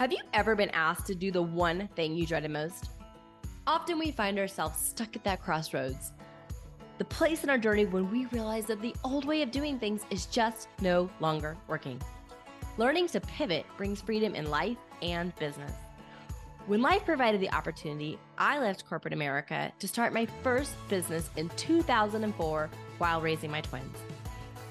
Have you ever been asked to do the one thing you dreaded most? Often we find ourselves stuck at that crossroads, the place in our journey when we realize that the old way of doing things is just no longer working. Learning to pivot brings freedom in life and business. When life provided the opportunity, I left corporate America to start my first business in 2004 while raising my twins.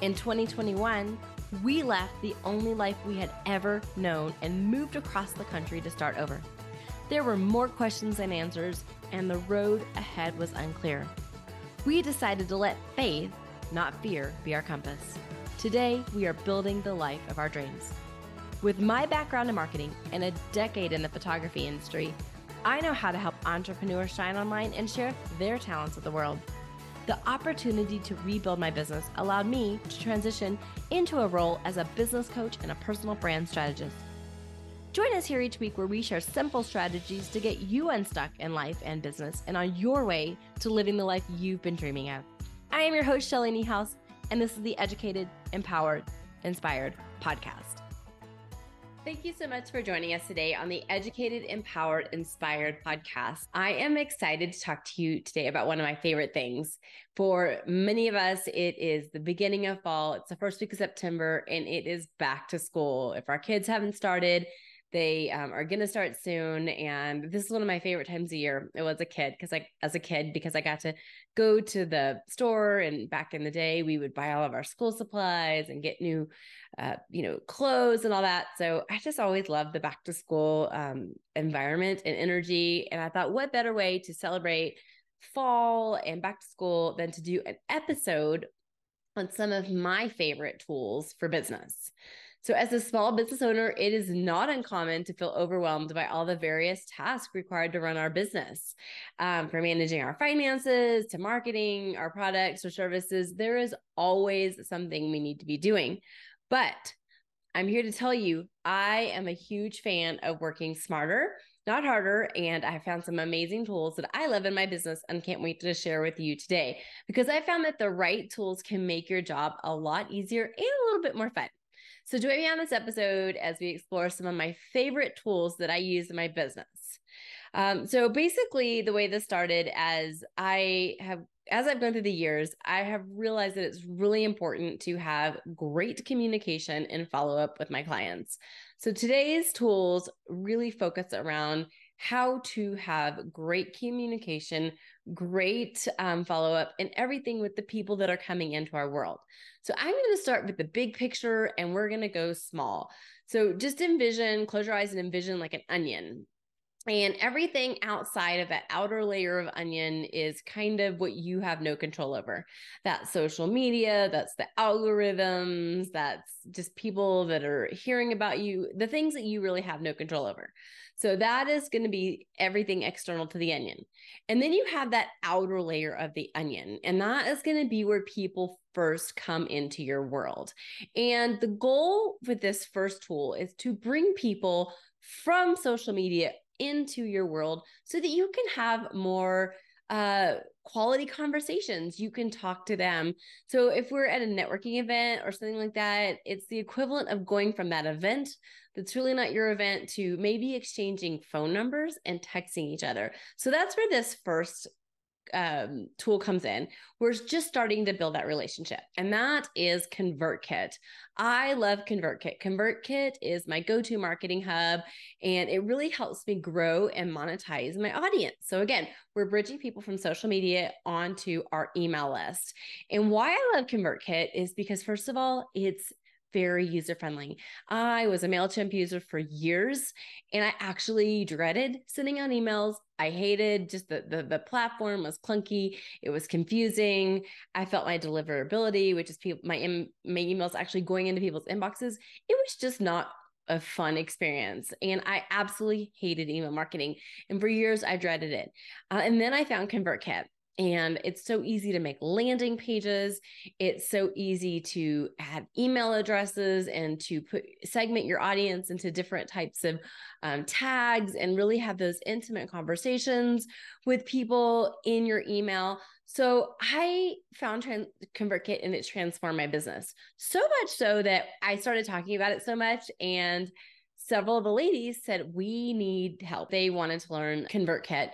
In 2021, we left the only life we had ever known and moved across the country to start over. There were more questions than answers, and the road ahead was unclear. We decided to let faith, not fear, be our compass. Today, we are building the life of our dreams. With my background in marketing and a decade in the photography industry, I know how to help entrepreneurs shine online and share their talents with the world. The opportunity to rebuild my business allowed me to transition into a role as a business coach and a personal brand strategist. Join us here each week where we share simple strategies to get you unstuck in life and business and on your way to living the life you've been dreaming of. I am your host, Shelly Niehaus, and this is the Educated, Empowered, Inspired podcast. Thank you so much for joining us today on the Educated, Empowered, Inspired podcast. I am excited to talk to you today about one of my favorite things. For many of us, it is the beginning of fall, it's the first week of September, and it is back to school. If our kids haven't started, they um, are going to start soon. And this is one of my favorite times of year. It was a kid because I, as a kid, because I got to go to the store and back in the day, we would buy all of our school supplies and get new, uh, you know, clothes and all that. So I just always loved the back to school um, environment and energy. And I thought, what better way to celebrate fall and back to school than to do an episode on some of my favorite tools for business. So, as a small business owner, it is not uncommon to feel overwhelmed by all the various tasks required to run our business. Um, from managing our finances to marketing our products or services, there is always something we need to be doing. But I'm here to tell you, I am a huge fan of working smarter, not harder. And I found some amazing tools that I love in my business and can't wait to share with you today because I found that the right tools can make your job a lot easier and a little bit more fun. So, join me on this episode as we explore some of my favorite tools that I use in my business. Um, so, basically, the way this started, as I have, as I've gone through the years, I have realized that it's really important to have great communication and follow up with my clients. So, today's tools really focus around how to have great communication, great um, follow up, and everything with the people that are coming into our world. So I'm going to start with the big picture and we're going to go small. So just envision, close your eyes and envision like an onion. And everything outside of that outer layer of onion is kind of what you have no control over. That's social media, that's the algorithms, that's just people that are hearing about you, the things that you really have no control over. So that is going to be everything external to the onion. And then you have that outer layer of the onion, and that is going to be where people first come into your world. And the goal with this first tool is to bring people from social media into your world so that you can have more uh quality conversations you can talk to them. So if we're at a networking event or something like that it's the equivalent of going from that event that's really not your event to maybe exchanging phone numbers and texting each other. So that's where this first um, tool comes in, we're just starting to build that relationship. And that is ConvertKit. I love ConvertKit. ConvertKit is my go to marketing hub, and it really helps me grow and monetize my audience. So, again, we're bridging people from social media onto our email list. And why I love ConvertKit is because, first of all, it's very user friendly. I was a MailChimp user for years and I actually dreaded sending out emails. I hated just the, the, the platform was clunky. It was confusing. I felt my deliverability, which is people, my, my emails actually going into people's inboxes. It was just not a fun experience. And I absolutely hated email marketing. And for years, I dreaded it. Uh, and then I found ConvertKit and it's so easy to make landing pages it's so easy to add email addresses and to put segment your audience into different types of um, tags and really have those intimate conversations with people in your email so i found Trans- convertkit and it transformed my business so much so that i started talking about it so much and several of the ladies said, We need help. They wanted to learn ConvertKit.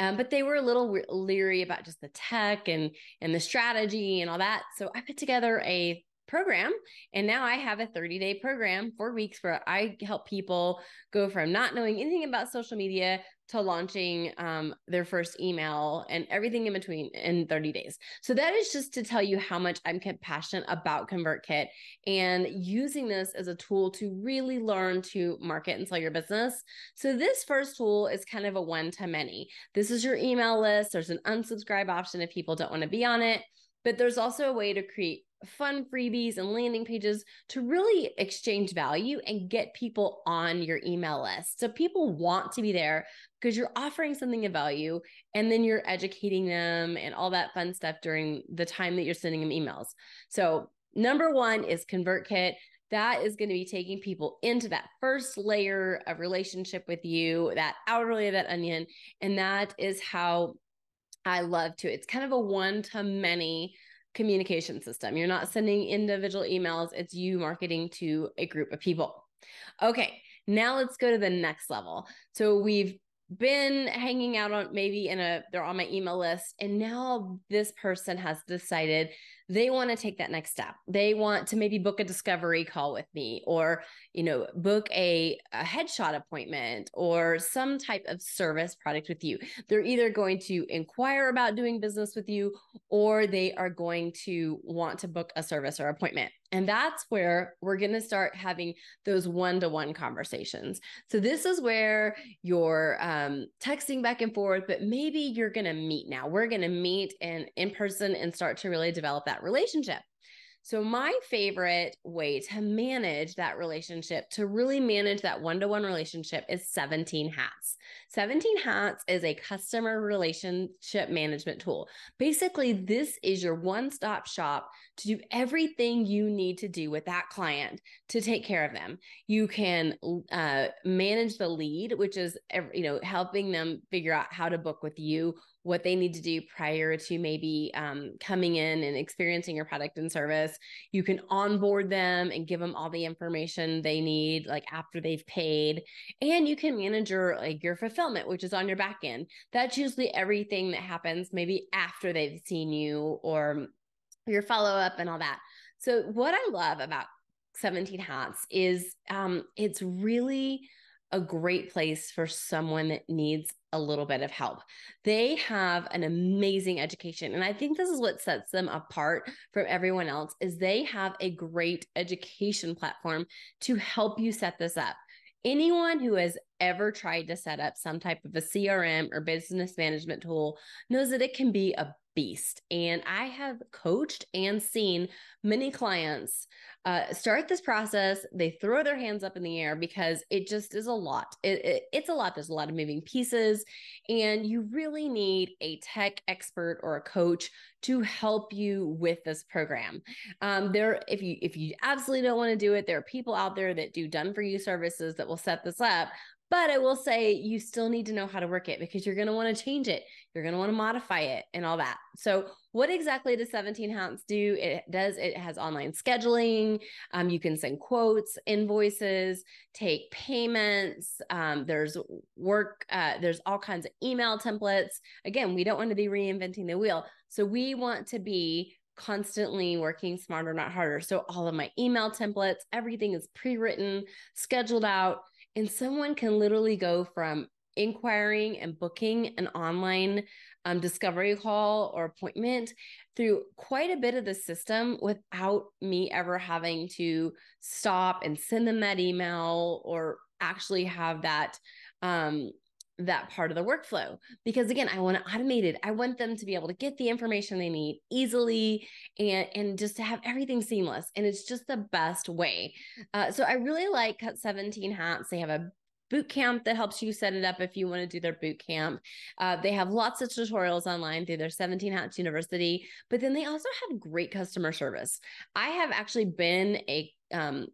Um, but they were a little leery about just the tech and and the strategy and all that. So I put together a program. And now I have a 30 day program, four weeks, where I help people go from not knowing anything about social media to launching um, their first email and everything in between in 30 days. So that is just to tell you how much I'm passionate about ConvertKit and using this as a tool to really learn to market and sell your business. So this first tool is kind of a one to many. This is your email list. There's an unsubscribe option if people don't want to be on it. But there's also a way to create fun freebies and landing pages to really exchange value and get people on your email list. So people want to be there because you're offering something of value and then you're educating them and all that fun stuff during the time that you're sending them emails. So, number one is ConvertKit. That is going to be taking people into that first layer of relationship with you, that outer layer of that onion. And that is how I love to. It's kind of a one to many communication system. You're not sending individual emails, it's you marketing to a group of people. Okay, now let's go to the next level. So we've been hanging out on maybe in a they're on my email list and now this person has decided they want to take that next step. They want to maybe book a discovery call with me or, you know, book a, a headshot appointment or some type of service product with you. They're either going to inquire about doing business with you or they are going to want to book a service or appointment. And that's where we're going to start having those one to one conversations. So, this is where you're um, texting back and forth, but maybe you're going to meet now. We're going to meet in, in person and start to really develop that relationship. So, my favorite way to manage that relationship, to really manage that one to one relationship, is 17 Hats. 17 Hats is a customer relationship management tool. Basically, this is your one stop shop to do everything you need to do with that client to take care of them. You can uh, manage the lead, which is you know helping them figure out how to book with you what they need to do prior to maybe um, coming in and experiencing your product and service. You can onboard them and give them all the information they need, like after they've paid, and you can manage your like your fulfillment, which is on your back end. That's usually everything that happens maybe after they've seen you or your follow up and all that. So what I love about 17 hats is um, it's really a great place for someone that needs a little bit of help. They have an amazing education and I think this is what sets them apart from everyone else is they have a great education platform to help you set this up. Anyone who has ever tried to set up some type of a CRM or business management tool knows that it can be a beast. And I have coached and seen many clients uh, start this process. They throw their hands up in the air because it just is a lot. It, it, it's a lot. There's a lot of moving pieces, and you really need a tech expert or a coach to help you with this program. Um, there, if you if you absolutely don't want to do it, there are people out there that do done for you services that will set this up. But I will say you still need to know how to work it because you're going to want to change it. You're going to want to modify it and all that. So, what exactly does 17 Hats do? It does, it has online scheduling. Um, you can send quotes, invoices, take payments. Um, there's work, uh, there's all kinds of email templates. Again, we don't want to be reinventing the wheel. So, we want to be constantly working smarter, not harder. So, all of my email templates, everything is pre written, scheduled out and someone can literally go from inquiring and booking an online um, discovery call or appointment through quite a bit of the system without me ever having to stop and send them that email or actually have that um, that part of the workflow because again i want to automate it i want them to be able to get the information they need easily and and just to have everything seamless and it's just the best way uh, so i really like cut 17 hats they have a boot camp that helps you set it up if you want to do their boot camp. Uh, they have lots of tutorials online through their 17 Hats University, but then they also have great customer service. I have actually been a um,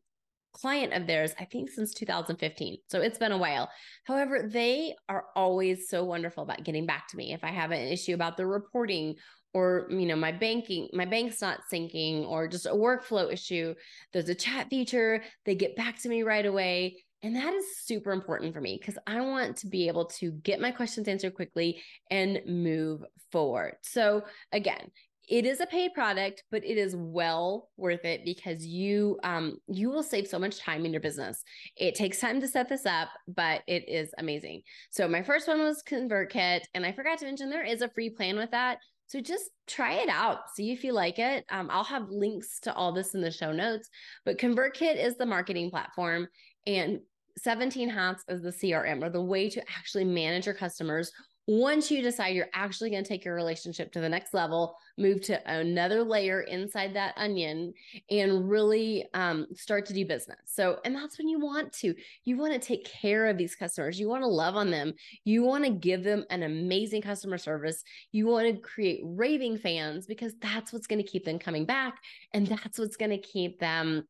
client of theirs, I think since 2015. So it's been a while. However, they are always so wonderful about getting back to me. If I have an issue about the reporting or you know my banking my bank's not syncing or just a workflow issue there's a chat feature they get back to me right away And that is super important for me because I want to be able to get my questions answered quickly and move forward. So, again, it is a paid product but it is well worth it because you um you will save so much time in your business it takes time to set this up but it is amazing so my first one was convertkit and i forgot to mention there is a free plan with that so just try it out, see if you like it. Um, I'll have links to all this in the show notes. But ConvertKit is the marketing platform, and 17 Hats is the CRM or the way to actually manage your customers once you decide you're actually going to take your relationship to the next level, move to another layer inside that onion and really um, start to do business. So, and that's when you want to. You want to take care of these customers. You want to love on them. You want to give them an amazing customer service. You want to create raving fans because that's what's going to keep them coming back. And that's what's going to keep them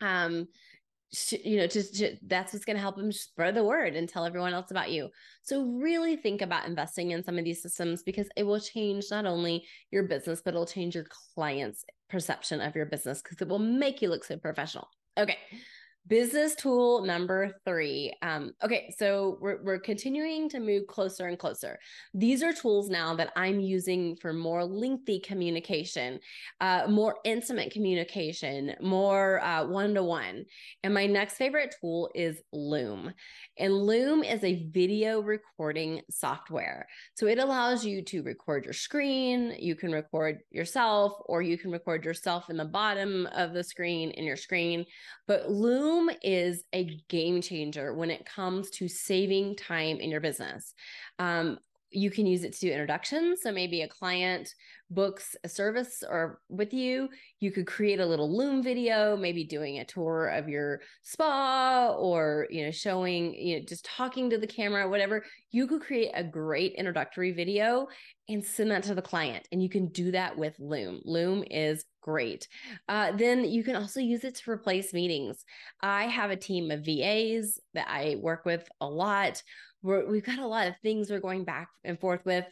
um you know just, just that's what's going to help them spread the word and tell everyone else about you. So really think about investing in some of these systems because it will change not only your business but it'll change your clients perception of your business because it will make you look so professional. Okay Business tool number three. Um, okay, so we're, we're continuing to move closer and closer. These are tools now that I'm using for more lengthy communication, uh, more intimate communication, more one to one. And my next favorite tool is Loom. And Loom is a video recording software. So it allows you to record your screen, you can record yourself, or you can record yourself in the bottom of the screen in your screen. But Is a game changer when it comes to saving time in your business. Um, you can use it to do introductions. So maybe a client books a service or with you, you could create a little Loom video, maybe doing a tour of your spa or, you know, showing, you know, just talking to the camera, whatever. You could create a great introductory video and send that to the client. And you can do that with Loom. Loom is great. Uh, then you can also use it to replace meetings. I have a team of VAs that I work with a lot. We're, we've got a lot of things we're going back and forth with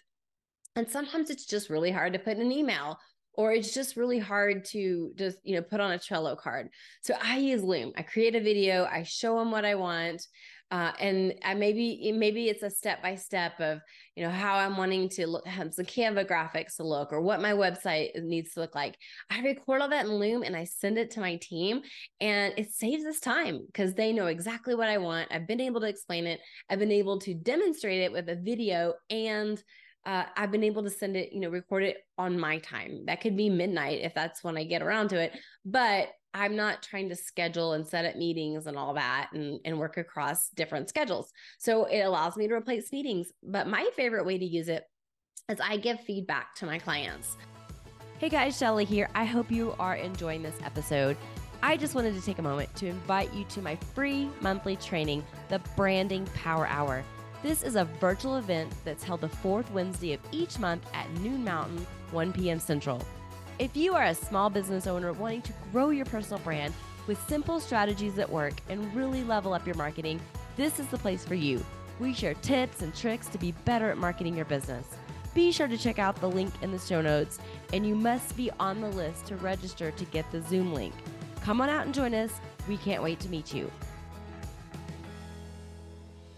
and sometimes it's just really hard to put in an email or it's just really hard to just you know put on a Trello card. So I use Loom. I create a video, I show them what I want, uh, and I maybe maybe it's a step by step of you know how I'm wanting to look have some Canva graphics to look or what my website needs to look like. I record all that in Loom and I send it to my team, and it saves us time because they know exactly what I want. I've been able to explain it. I've been able to demonstrate it with a video and uh, I've been able to send it, you know, record it on my time. That could be midnight if that's when I get around to it. But I'm not trying to schedule and set up meetings and all that and, and work across different schedules. So it allows me to replace meetings. But my favorite way to use it is I give feedback to my clients. Hey guys, Shelly here. I hope you are enjoying this episode. I just wanted to take a moment to invite you to my free monthly training, the Branding Power Hour. This is a virtual event that's held the fourth Wednesday of each month at noon Mountain, 1 p.m. Central. If you are a small business owner wanting to grow your personal brand with simple strategies that work and really level up your marketing, this is the place for you. We share tips and tricks to be better at marketing your business. Be sure to check out the link in the show notes, and you must be on the list to register to get the Zoom link. Come on out and join us. We can't wait to meet you.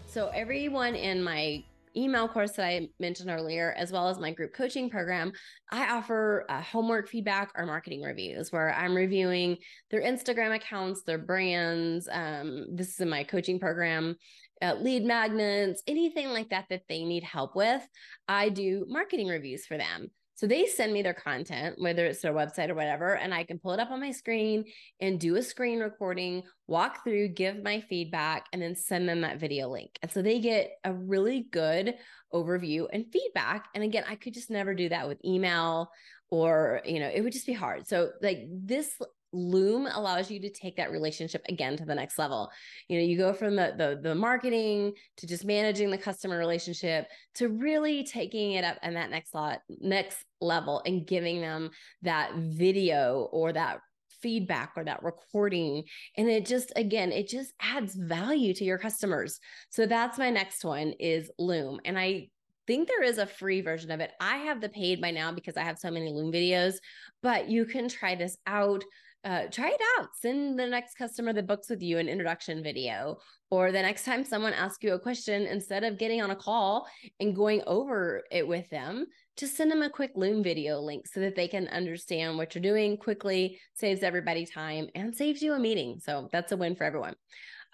So everyone in my email course that I mentioned earlier, as well as my group coaching program, I offer uh, homework feedback or marketing reviews where I'm reviewing their Instagram accounts, their brands. Um, this is in my coaching program. Uh, lead magnets, anything like that that they need help with, I do marketing reviews for them. So they send me their content, whether it's their website or whatever, and I can pull it up on my screen and do a screen recording, walk through, give my feedback, and then send them that video link. And so they get a really good overview and feedback. And again, I could just never do that with email or, you know, it would just be hard. So like this Loom allows you to take that relationship again to the next level. You know, you go from the, the the marketing to just managing the customer relationship to really taking it up and that next lot next level and giving them that video or that feedback or that recording. And it just again it just adds value to your customers. So that's my next one is loom. And i think there is a free version of it. I have the paid by now because i have so many loom videos but you can try this out uh, try it out. Send the next customer that books with you an introduction video, or the next time someone asks you a question, instead of getting on a call and going over it with them, just send them a quick Loom video link so that they can understand what you're doing quickly, saves everybody time, and saves you a meeting. So that's a win for everyone.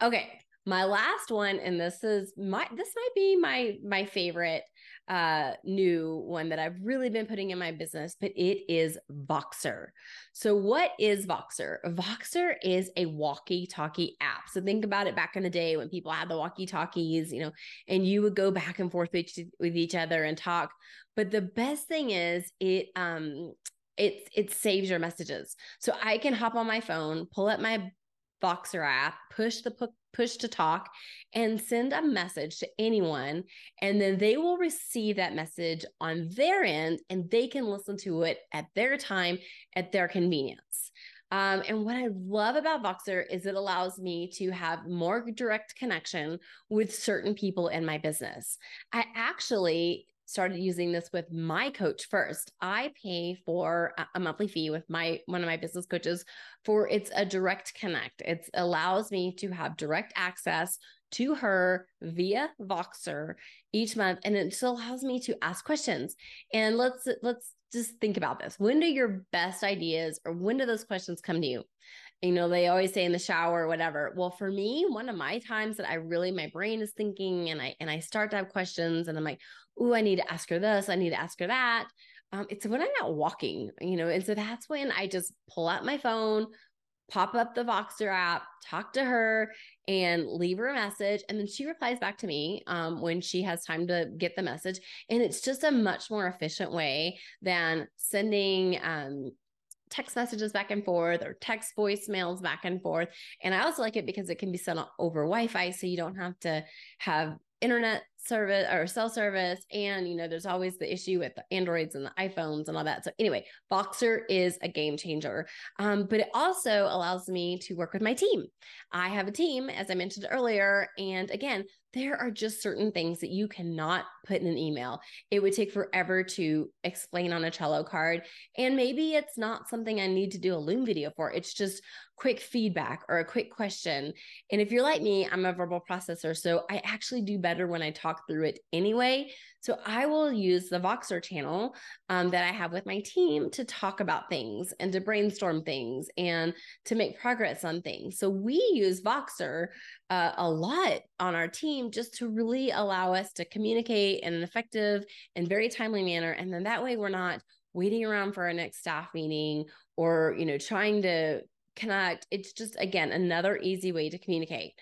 Okay, my last one and this is my this might be my my favorite uh new one that I've really been putting in my business but it is Voxer. So what is Voxer? Voxer is a walkie-talkie app. So think about it back in the day when people had the walkie-talkies, you know, and you would go back and forth with, with each other and talk. But the best thing is it um it it saves your messages. So I can hop on my phone, pull up my Voxer app, push the push to talk, and send a message to anyone. And then they will receive that message on their end and they can listen to it at their time, at their convenience. Um, and what I love about Voxer is it allows me to have more direct connection with certain people in my business. I actually started using this with my coach first. I pay for a monthly fee with my one of my business coaches for it's a direct connect. It allows me to have direct access to her via Voxer each month and it still allows me to ask questions. And let's let's just think about this. When do your best ideas or when do those questions come to you? You know they always say in the shower or whatever well for me one of my times that i really my brain is thinking and i and i start to have questions and i'm like oh, I need to ask her this, I need to ask her that. Um, it's when I'm not walking, you know, and so that's when I just pull out my phone, pop up the Voxer app, talk to her, and leave her a message. And then she replies back to me um, when she has time to get the message. And it's just a much more efficient way than sending um, text messages back and forth or text voicemails back and forth. And I also like it because it can be sent over Wi Fi. So you don't have to have internet service or cell service and you know there's always the issue with the androids and the iphones and all that so anyway Voxer is a game changer um, but it also allows me to work with my team i have a team as i mentioned earlier and again there are just certain things that you cannot put in an email. It would take forever to explain on a Trello card. And maybe it's not something I need to do a Loom video for. It's just quick feedback or a quick question. And if you're like me, I'm a verbal processor. So I actually do better when I talk through it anyway. So I will use the Voxer channel um, that I have with my team to talk about things and to brainstorm things and to make progress on things. So we use Voxer uh, a lot on our team just to really allow us to communicate in an effective and very timely manner. And then that way we're not waiting around for our next staff meeting or you know trying to connect it's just again another easy way to communicate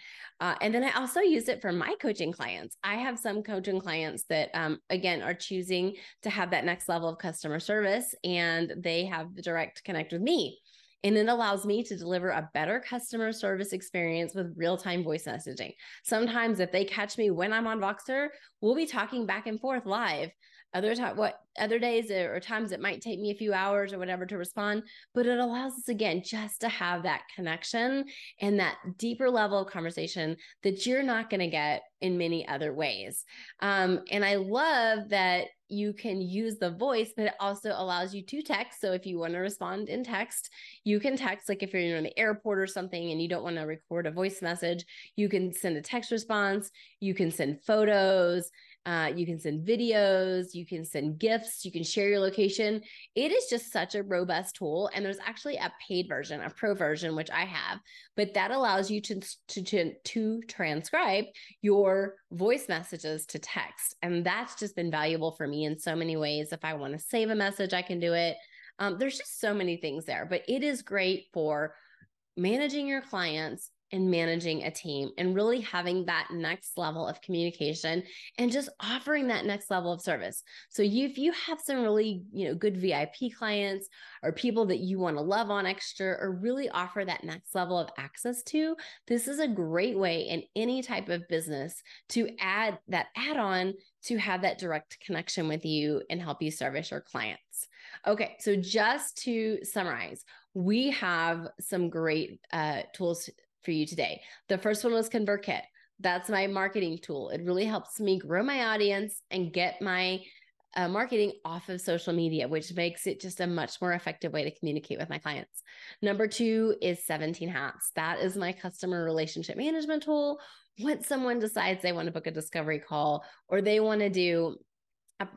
uh, and then I also use it for my coaching clients. I have some coaching clients that, um, again, are choosing to have that next level of customer service and they have the direct connect with me. And it allows me to deliver a better customer service experience with real time voice messaging. Sometimes, if they catch me when I'm on Voxer, we'll be talking back and forth live other time what other days or times it might take me a few hours or whatever to respond but it allows us again just to have that connection and that deeper level of conversation that you're not going to get in many other ways. Um, and i love that you can use the voice but it also allows you to text. So if you want to respond in text you can text. Like if you're in the airport or something and you don't want to record a voice message you can send a text response. You can send photos uh, you can send videos, you can send gifts, you can share your location. It is just such a robust tool. And there's actually a paid version, a pro version, which I have, but that allows you to, to, to, to transcribe your voice messages to text. And that's just been valuable for me in so many ways. If I want to save a message, I can do it. Um, there's just so many things there, but it is great for managing your clients and managing a team and really having that next level of communication and just offering that next level of service. So you, if you have some really, you know, good VIP clients or people that you want to love on extra or really offer that next level of access to, this is a great way in any type of business to add that add on to have that direct connection with you and help you service your clients. Okay, so just to summarize, we have some great uh, tools for you today. The first one was ConvertKit. That's my marketing tool. It really helps me grow my audience and get my uh, marketing off of social media, which makes it just a much more effective way to communicate with my clients. Number two is 17 Hats. That is my customer relationship management tool. Once someone decides they want to book a discovery call or they want to do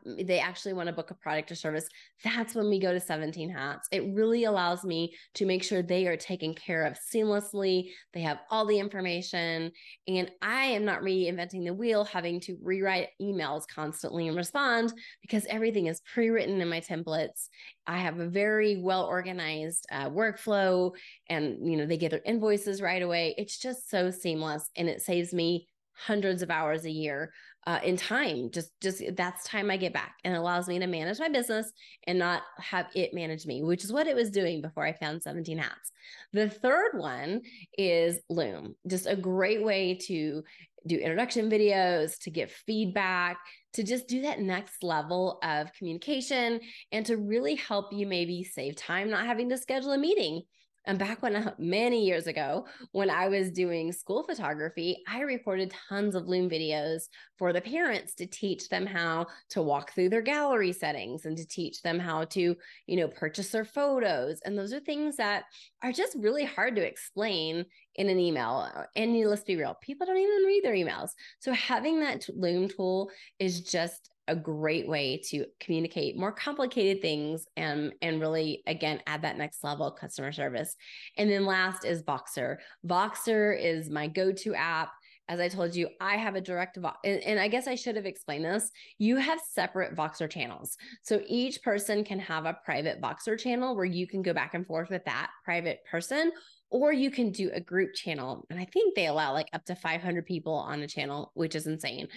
they actually want to book a product or service, that's when we go to 17 hats. It really allows me to make sure they are taken care of seamlessly. They have all the information, and I am not reinventing the wheel, having to rewrite emails constantly and respond because everything is pre written in my templates. I have a very well organized uh, workflow, and you know, they get their invoices right away. It's just so seamless, and it saves me hundreds of hours a year uh, in time just just that's time i get back and allows me to manage my business and not have it manage me which is what it was doing before i found 17 hats. The third one is loom just a great way to do introduction videos to give feedback to just do that next level of communication and to really help you maybe save time not having to schedule a meeting and back when uh, many years ago, when I was doing school photography, I recorded tons of Loom videos for the parents to teach them how to walk through their gallery settings and to teach them how to, you know, purchase their photos. And those are things that are just really hard to explain in an email. Uh, and let's be real, people don't even read their emails. So having that Loom tool is just a great way to communicate more complicated things and and really again add that next level customer service. And then last is Voxer. Voxer is my go-to app. As I told you, I have a direct vo- and, and I guess I should have explained this. You have separate Voxer channels. So each person can have a private Voxer channel where you can go back and forth with that private person or you can do a group channel. And I think they allow like up to 500 people on a channel, which is insane.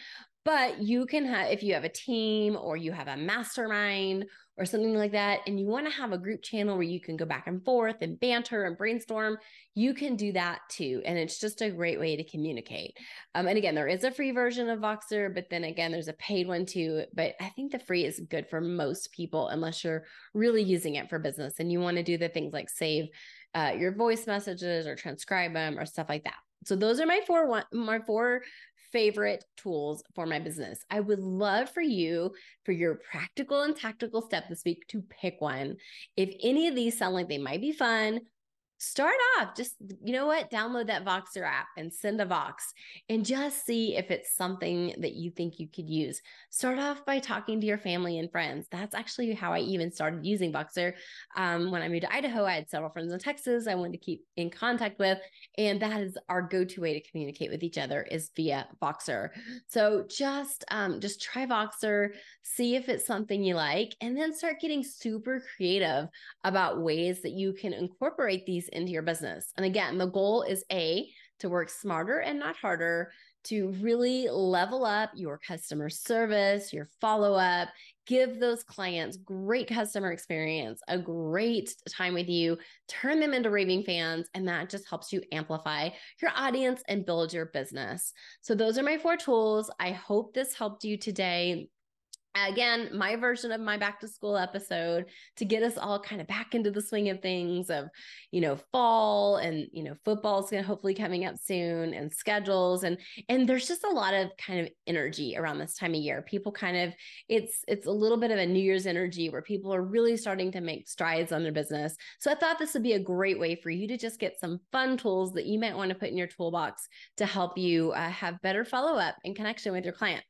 But you can have, if you have a team or you have a mastermind or something like that, and you want to have a group channel where you can go back and forth and banter and brainstorm, you can do that too. And it's just a great way to communicate. Um, and again, there is a free version of Voxer, but then again, there's a paid one too. But I think the free is good for most people unless you're really using it for business and you want to do the things like save uh, your voice messages or transcribe them or stuff like that. So those are my four one my four favorite tools for my business. I would love for you, for your practical and tactical step this week, to pick one. If any of these sound like they might be fun, start off just you know what? Download that voxer app and send a vox and just see if it's something that you think you could use. Start off by talking to your family and friends. That's actually how i even started using voxer. Um, when i moved to idaho i had several friends in texas i wanted to keep in contact with and that is our go-to way to communicate with each other is via voxer. So just um, just try voxer see if it's something you like and then start getting super creative about ways that you can incorporate these into your business. And again, the goal is A, to work smarter and not harder, to really level up your customer service, your follow up, give those clients great customer experience, a great time with you, turn them into raving fans, and that just helps you amplify your audience and build your business. So, those are my four tools. I hope this helped you today again my version of my back to school episode to get us all kind of back into the swing of things of you know fall and you know football's going to hopefully coming up soon and schedules and and there's just a lot of kind of energy around this time of year. People kind of it's it's a little bit of a new year's energy where people are really starting to make strides on their business. So i thought this would be a great way for you to just get some fun tools that you might want to put in your toolbox to help you uh, have better follow-up and connection with your clients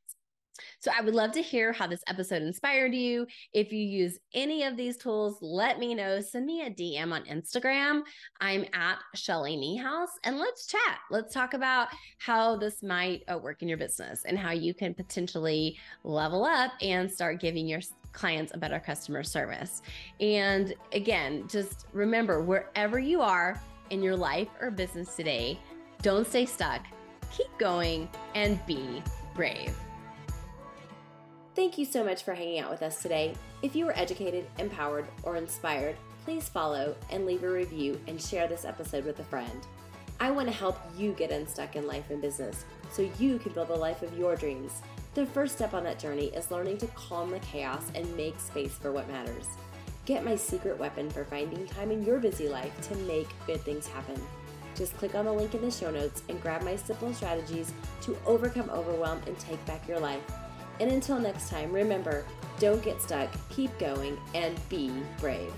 so I would love to hear how this episode inspired you. If you use any of these tools, let me know. Send me a DM on Instagram. I'm at Shelly Niehaus and let's chat. Let's talk about how this might uh, work in your business and how you can potentially level up and start giving your clients a better customer service. And again, just remember wherever you are in your life or business today, don't stay stuck. Keep going and be brave. Thank you so much for hanging out with us today. If you were educated, empowered, or inspired, please follow and leave a review and share this episode with a friend. I want to help you get unstuck in life and business so you can build the life of your dreams. The first step on that journey is learning to calm the chaos and make space for what matters. Get my secret weapon for finding time in your busy life to make good things happen. Just click on the link in the show notes and grab my simple strategies to overcome overwhelm and take back your life. And until next time, remember don't get stuck, keep going, and be brave.